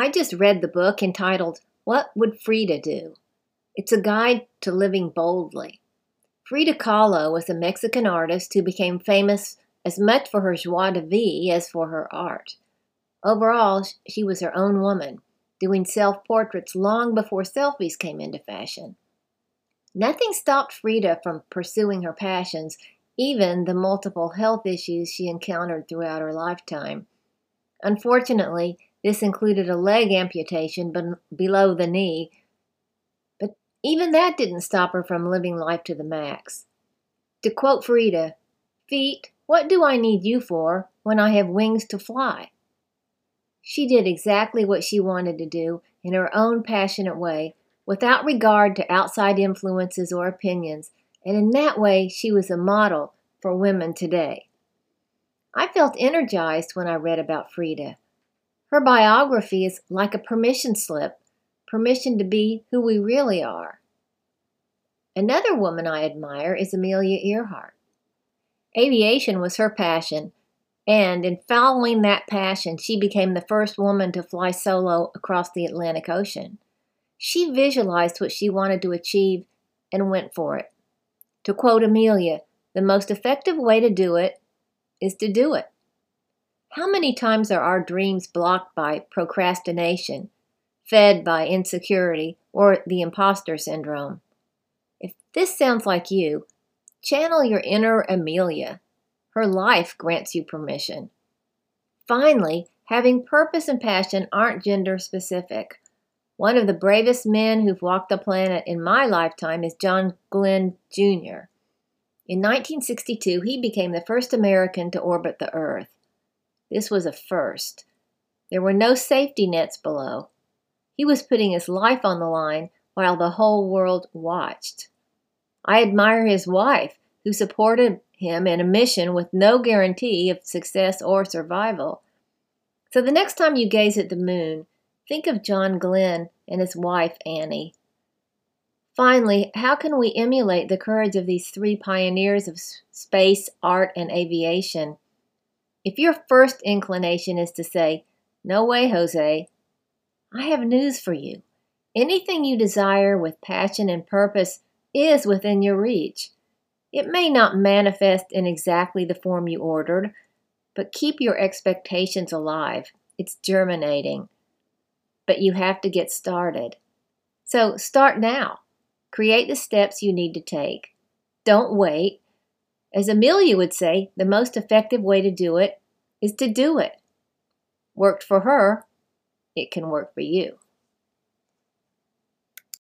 I just read the book entitled What Would Frida Do? It's a guide to living boldly. Frida Kahlo was a Mexican artist who became famous as much for her joie de vivre as for her art. Overall, she was her own woman, doing self portraits long before selfies came into fashion. Nothing stopped Frida from pursuing her passions, even the multiple health issues she encountered throughout her lifetime. Unfortunately, this included a leg amputation below the knee, but even that didn't stop her from living life to the max. To quote Frida, Feet, what do I need you for when I have wings to fly? She did exactly what she wanted to do in her own passionate way, without regard to outside influences or opinions, and in that way she was a model for women today. I felt energized when I read about Frida. Her biography is like a permission slip, permission to be who we really are. Another woman I admire is Amelia Earhart. Aviation was her passion, and in following that passion, she became the first woman to fly solo across the Atlantic Ocean. She visualized what she wanted to achieve and went for it. To quote Amelia, the most effective way to do it is to do it. How many times are our dreams blocked by procrastination, fed by insecurity, or the imposter syndrome? If this sounds like you, channel your inner Amelia. Her life grants you permission. Finally, having purpose and passion aren't gender specific. One of the bravest men who've walked the planet in my lifetime is John Glenn Jr. In 1962, he became the first American to orbit the Earth. This was a first. There were no safety nets below. He was putting his life on the line while the whole world watched. I admire his wife, who supported him in a mission with no guarantee of success or survival. So the next time you gaze at the moon, think of John Glenn and his wife Annie. Finally, how can we emulate the courage of these three pioneers of space, art, and aviation? If your first inclination is to say, No way, Jose, I have news for you. Anything you desire with passion and purpose is within your reach. It may not manifest in exactly the form you ordered, but keep your expectations alive. It's germinating. But you have to get started. So start now. Create the steps you need to take. Don't wait. As Amelia would say, the most effective way to do it is to do it. Worked for her, it can work for you.